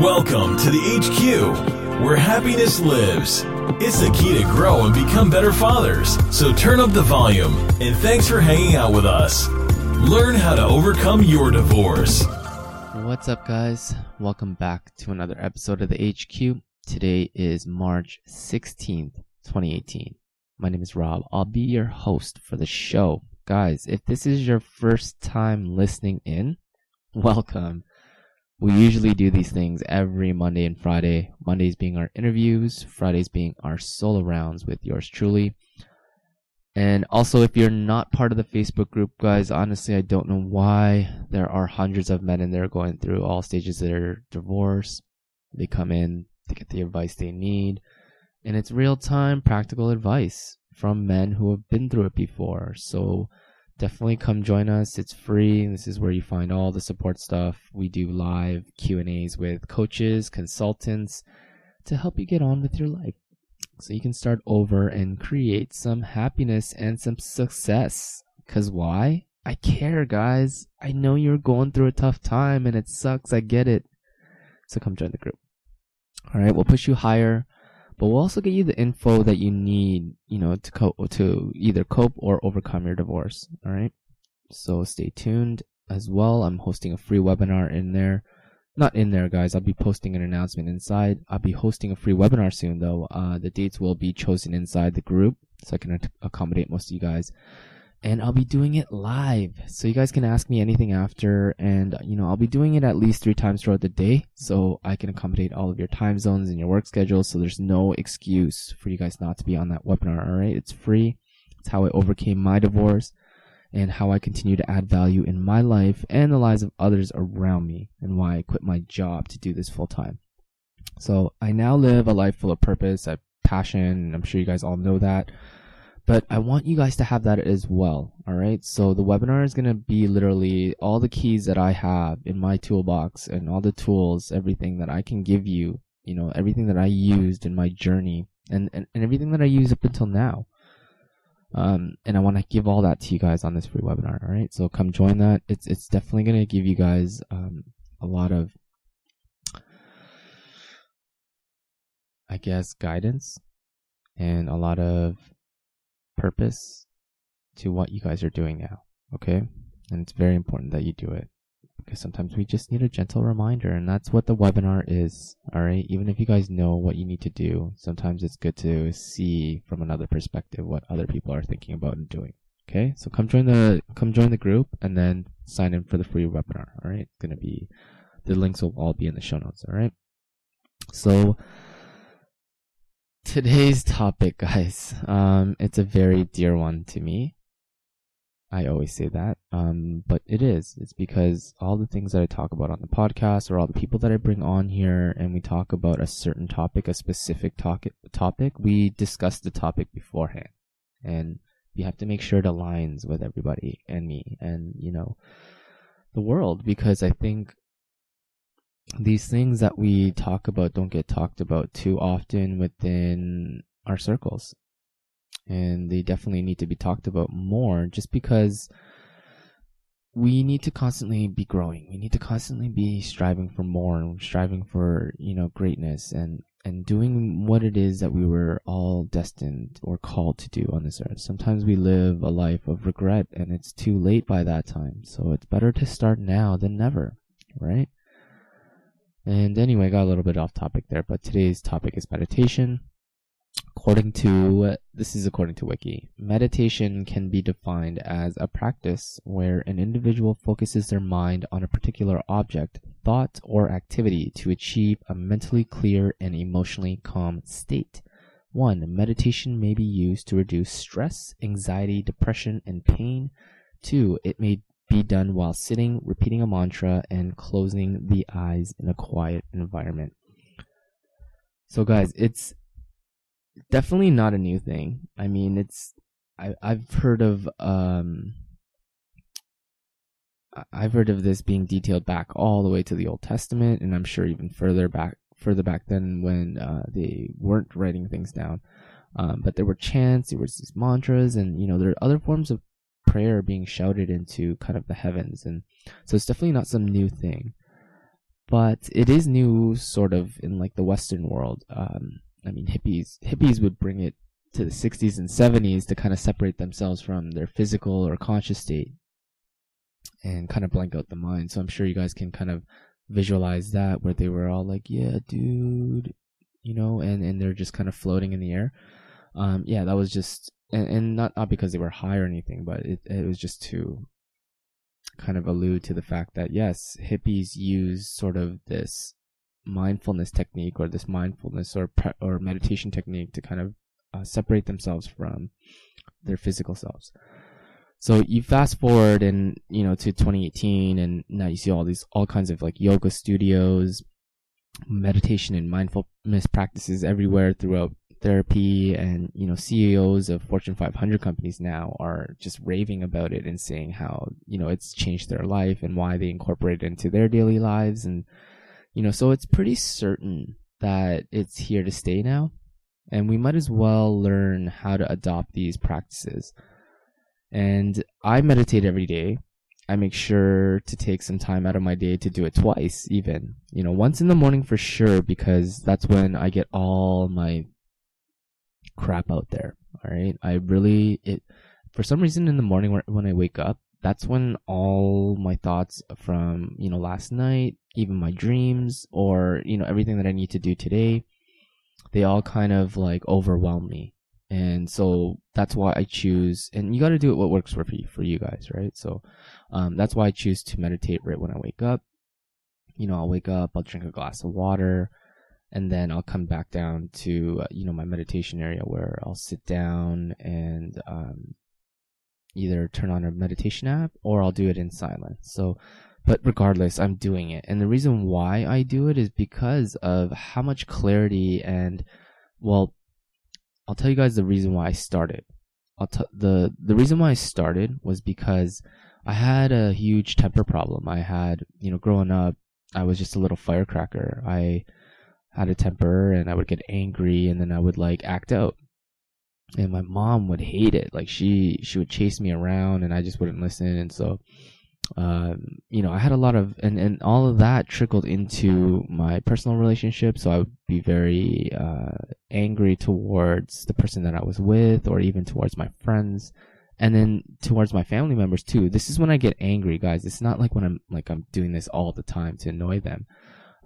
Welcome to the HQ, where happiness lives. It's the key to grow and become better fathers. So turn up the volume, and thanks for hanging out with us. Learn how to overcome your divorce. What's up, guys? Welcome back to another episode of the HQ. Today is March 16th, 2018. My name is Rob. I'll be your host for the show. Guys, if this is your first time listening in, welcome. We usually do these things every Monday and Friday. Mondays being our interviews, Fridays being our solo rounds with yours truly. And also, if you're not part of the Facebook group, guys, honestly, I don't know why there are hundreds of men in there going through all stages of their divorce. They come in to get the advice they need. And it's real time, practical advice from men who have been through it before. So, definitely come join us. It's free. This is where you find all the support stuff. We do live Q&As with coaches, consultants to help you get on with your life. So you can start over and create some happiness and some success. Cause why? I care, guys. I know you're going through a tough time and it sucks. I get it. So come join the group. All right. We'll push you higher but we'll also get you the info that you need, you know, to to either cope or overcome your divorce. All right. So stay tuned as well. I'm hosting a free webinar in there. Not in there, guys. I'll be posting an announcement inside. I'll be hosting a free webinar soon, though. Uh, the dates will be chosen inside the group, so I can accommodate most of you guys and I'll be doing it live. So you guys can ask me anything after, and you know, I'll be doing it at least three times throughout the day so I can accommodate all of your time zones and your work schedules. So there's no excuse for you guys not to be on that webinar, alright? It's free. It's how I overcame my divorce and how I continue to add value in my life and the lives of others around me and why I quit my job to do this full time. So I now live a life full of purpose, I passion, I'm sure you guys all know that but I want you guys to have that as well. All right. So the webinar is going to be literally all the keys that I have in my toolbox and all the tools, everything that I can give you, you know, everything that I used in my journey and, and, and everything that I use up until now. Um, and I want to give all that to you guys on this free webinar. All right. So come join that. It's, it's definitely going to give you guys, um, a lot of, I guess, guidance and a lot of purpose to what you guys are doing now. Okay? And it's very important that you do it because sometimes we just need a gentle reminder and that's what the webinar is. All right? Even if you guys know what you need to do, sometimes it's good to see from another perspective what other people are thinking about and doing. Okay? So come join the come join the group and then sign in for the free webinar. All right? It's going to be the links will all be in the show notes, all right? So today's topic, guys, um, it's a very dear one to me. I always say that, um, but it is. It's because all the things that I talk about on the podcast, or all the people that I bring on here, and we talk about a certain topic, a specific topic, topic, we discuss the topic beforehand, and we have to make sure it aligns with everybody and me, and you know, the world, because I think these things that we talk about don't get talked about too often within our circles. And they definitely need to be talked about more just because we need to constantly be growing. We need to constantly be striving for more and striving for, you know, greatness and, and doing what it is that we were all destined or called to do on this earth. Sometimes we live a life of regret and it's too late by that time. So it's better to start now than never, right? And anyway, I got a little bit off topic there, but today's topic is meditation. According to, this is according to Wiki, meditation can be defined as a practice where an individual focuses their mind on a particular object, thought, or activity to achieve a mentally clear and emotionally calm state. 1. Meditation may be used to reduce stress, anxiety, depression, and pain. 2. It may be done while sitting, repeating a mantra, and closing the eyes in a quiet environment. So, guys, it's definitely not a new thing. I mean, it's I, I've heard of um, I've heard of this being detailed back all the way to the Old Testament, and I'm sure even further back further back then when uh, they weren't writing things down. Um, but there were chants, there was these mantras, and you know there are other forms of prayer being shouted into kind of the heavens. And so it's definitely not some new thing. but it is new, sort of in like the Western world. Um, I mean, hippies hippies would bring it to the 60s and 70s to kind of separate themselves from their physical or conscious state and kind of blank out the mind. So I'm sure you guys can kind of visualize that where they were all like, "Yeah, dude," you know, and and they're just kind of floating in the air. Um, yeah, that was just and, and not not because they were high or anything, but it it was just to kind of allude to the fact that yes, hippies use sort of this mindfulness technique or this mindfulness or pre- or meditation technique to kind of uh, separate themselves from their physical selves. So you fast forward and you know to 2018, and now you see all these all kinds of like yoga studios, meditation and mindfulness practices everywhere throughout therapy, and you know CEOs of Fortune 500 companies now are just raving about it and saying how you know it's changed their life and why they incorporate it into their daily lives, and you know so it's pretty certain that it's here to stay now, and we might as well learn how to adopt these practices and I meditate every day. I make sure to take some time out of my day to do it twice, even. You know, once in the morning for sure, because that's when I get all my crap out there. All right. I really, it, for some reason in the morning when I wake up, that's when all my thoughts from, you know, last night, even my dreams or, you know, everything that I need to do today, they all kind of like overwhelm me and so that's why I choose. And you got to do it what works for you for you guys, right? So um, that's why I choose to meditate right when I wake up. You know, I'll wake up, I'll drink a glass of water, and then I'll come back down to uh, you know my meditation area where I'll sit down and um, either turn on a meditation app or I'll do it in silence. So, but regardless, I'm doing it, and the reason why I do it is because of how much clarity and well I'll tell you guys the reason why I started. I'll t- the the reason why I started was because I had a huge temper problem. I had, you know, growing up, I was just a little firecracker. I had a temper and I would get angry and then I would like act out. And my mom would hate it. Like she she would chase me around and I just wouldn't listen and so um, you know, I had a lot of, and, and all of that trickled into my personal relationship. So I would be very uh, angry towards the person that I was with, or even towards my friends, and then towards my family members too. This is when I get angry, guys. It's not like when I'm like I'm doing this all the time to annoy them.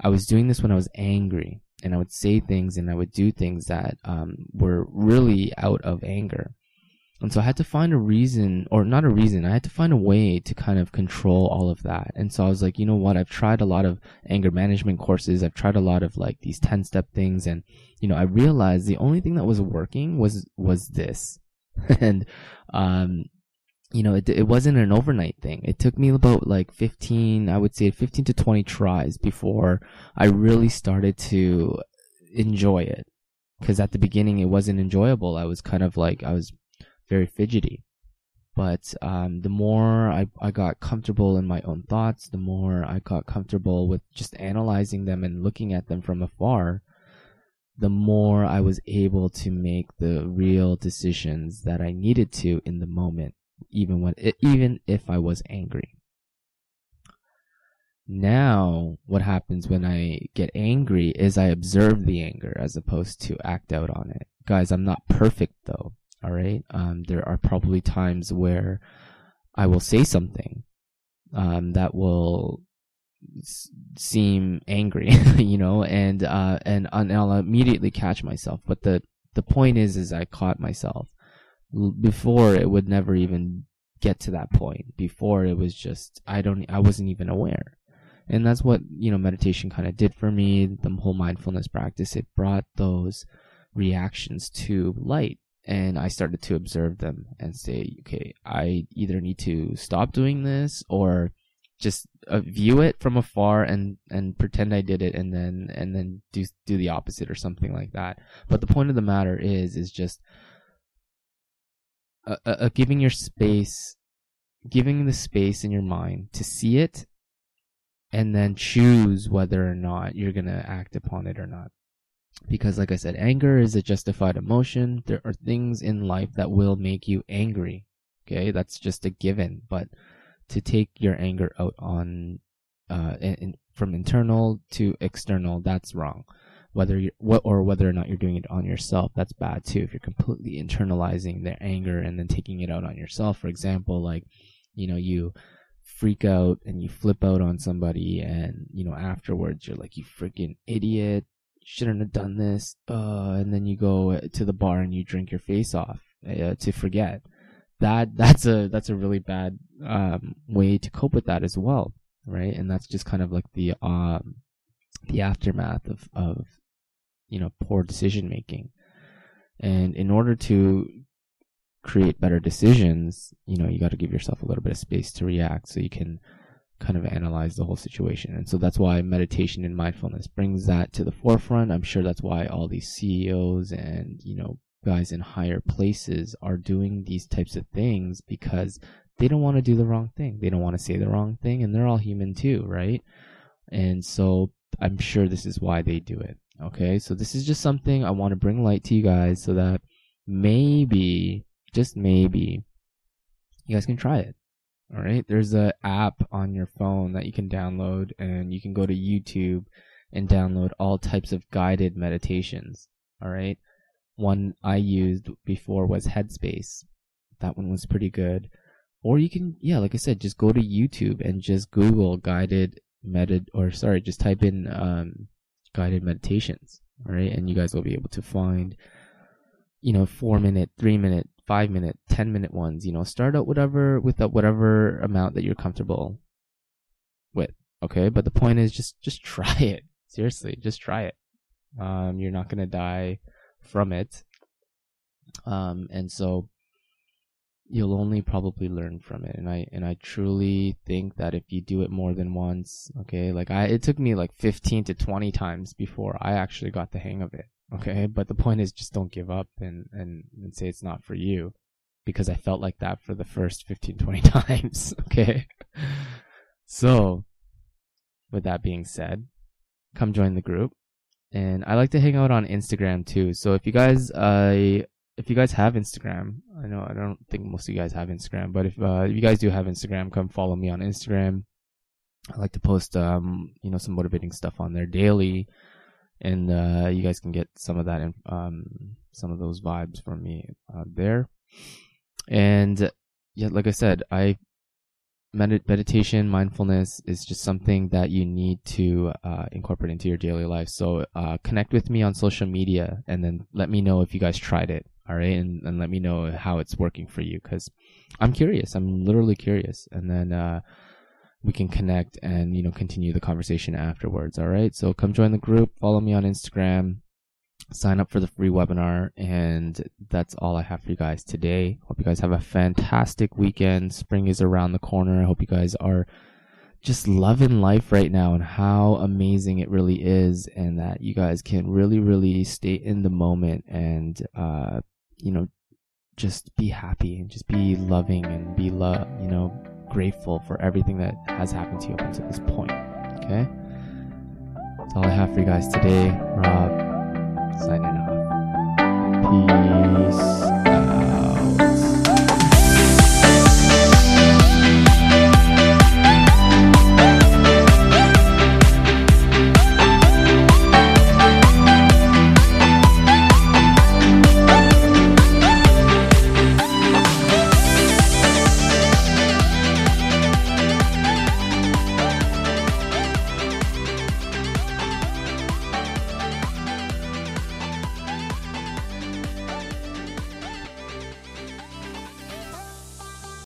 I was doing this when I was angry, and I would say things and I would do things that um, were really out of anger. And so I had to find a reason, or not a reason, I had to find a way to kind of control all of that. And so I was like, you know what? I've tried a lot of anger management courses. I've tried a lot of like these 10 step things. And, you know, I realized the only thing that was working was, was this. and, um, you know, it, it wasn't an overnight thing. It took me about like 15, I would say 15 to 20 tries before I really started to enjoy it. Cause at the beginning it wasn't enjoyable. I was kind of like, I was very fidgety. But um, the more I, I got comfortable in my own thoughts, the more I got comfortable with just analyzing them and looking at them from afar, the more I was able to make the real decisions that I needed to in the moment, even when even if I was angry. Now, what happens when I get angry is I observe the anger as opposed to act out on it. Guys, I'm not perfect though. All right. Um, there are probably times where I will say something um, that will s- seem angry, you know, and uh, and and I'll immediately catch myself. But the the point is, is I caught myself before it would never even get to that point. Before it was just I don't I wasn't even aware. And that's what, you know, meditation kind of did for me. The whole mindfulness practice, it brought those reactions to light and I started to observe them and say, okay, I either need to stop doing this or just uh, view it from afar and and pretend I did it and then and then do do the opposite or something like that. But the point of the matter is is just uh, uh, uh giving your space, giving the space in your mind to see it, and then choose whether or not you're gonna act upon it or not. Because like i said anger is a justified emotion. There are things in life that will make you angry okay? That's just a given. But to take your anger out on uh and from internal to external, that's wrong. Whether you what or whether or not you're doing it on yourself, that's bad too. If you're completely internalizing their anger and then taking it out on yourself, for example, like you know you freak out and you flip out on somebody and you know afterwards you're like you freaking idiot. Shouldn't have done this. Uh, and then you go to the bar and you drink your face off uh, to forget. That that's a that's a really bad um, way to cope with that as well right? And that's just kind of like the um the aftermath of of you know poor decision making and in order to create better decisions, you know, you got to give yourself a little bit of space to react so you can kind of analyze the whole situation. And so that's why meditation and mindfulness brings that to the forefront. I'm sure that's why all these CEOs and, you know, guys in higher places are doing these types of things because they don't want to do the wrong thing. They don't want to say the wrong thing and they're all human too, right? And so I'm sure this is why they do it. Okay. So this is just something I want to bring light to you guys so that maybe just maybe, you guys can try it. All right. There's a app on your phone that you can download and you can go to YouTube and download all types of guided meditations. All right. One I used before was Headspace. That one was pretty good. Or you can, yeah, like I said, just go to YouTube and just Google guided medit, or sorry, just type in, um, guided meditations. All right. And you guys will be able to find, you know, four minute, three minute, five minute, ten minute ones. You know, start out whatever with whatever amount that you're comfortable with. Okay, but the point is just just try it. Seriously, just try it. Um, you're not gonna die from it. Um, and so you'll only probably learn from it. And I and I truly think that if you do it more than once, okay, like I it took me like 15 to 20 times before I actually got the hang of it. Okay, but the point is just don't give up and, and, and say it's not for you because I felt like that for the first 15, 20 times. Okay. So, with that being said, come join the group. And I like to hang out on Instagram too. So if you guys, uh, if you guys have Instagram, I know I don't think most of you guys have Instagram, but if, uh, if you guys do have Instagram, come follow me on Instagram. I like to post, um, you know, some motivating stuff on there daily. And uh, you guys can get some of that in, um, some of those vibes from me uh, there. And yeah like i said i med- meditation mindfulness is just something that you need to uh, incorporate into your daily life. So uh, connect with me on social media and then let me know if you guys tried it all right and, and let me know how it's working for you because i'm curious. I'm literally curious. And then uh, we can connect and you know continue the conversation afterwards. All right so come join the group. Follow me on instagram. Sign up for the free webinar. And that's all i have for you guys today. Hope you guys have a fantastic weekend. Spring is around the corner. I hope you guys are just loving life right now and how amazing it really is and that you guys can really really stay in the moment and uh you know just be happy and just be loving and be love you know grateful for everything that has happened to you up until this point. Okay? That's all I have for you guys today. Rob, signing off. Peace.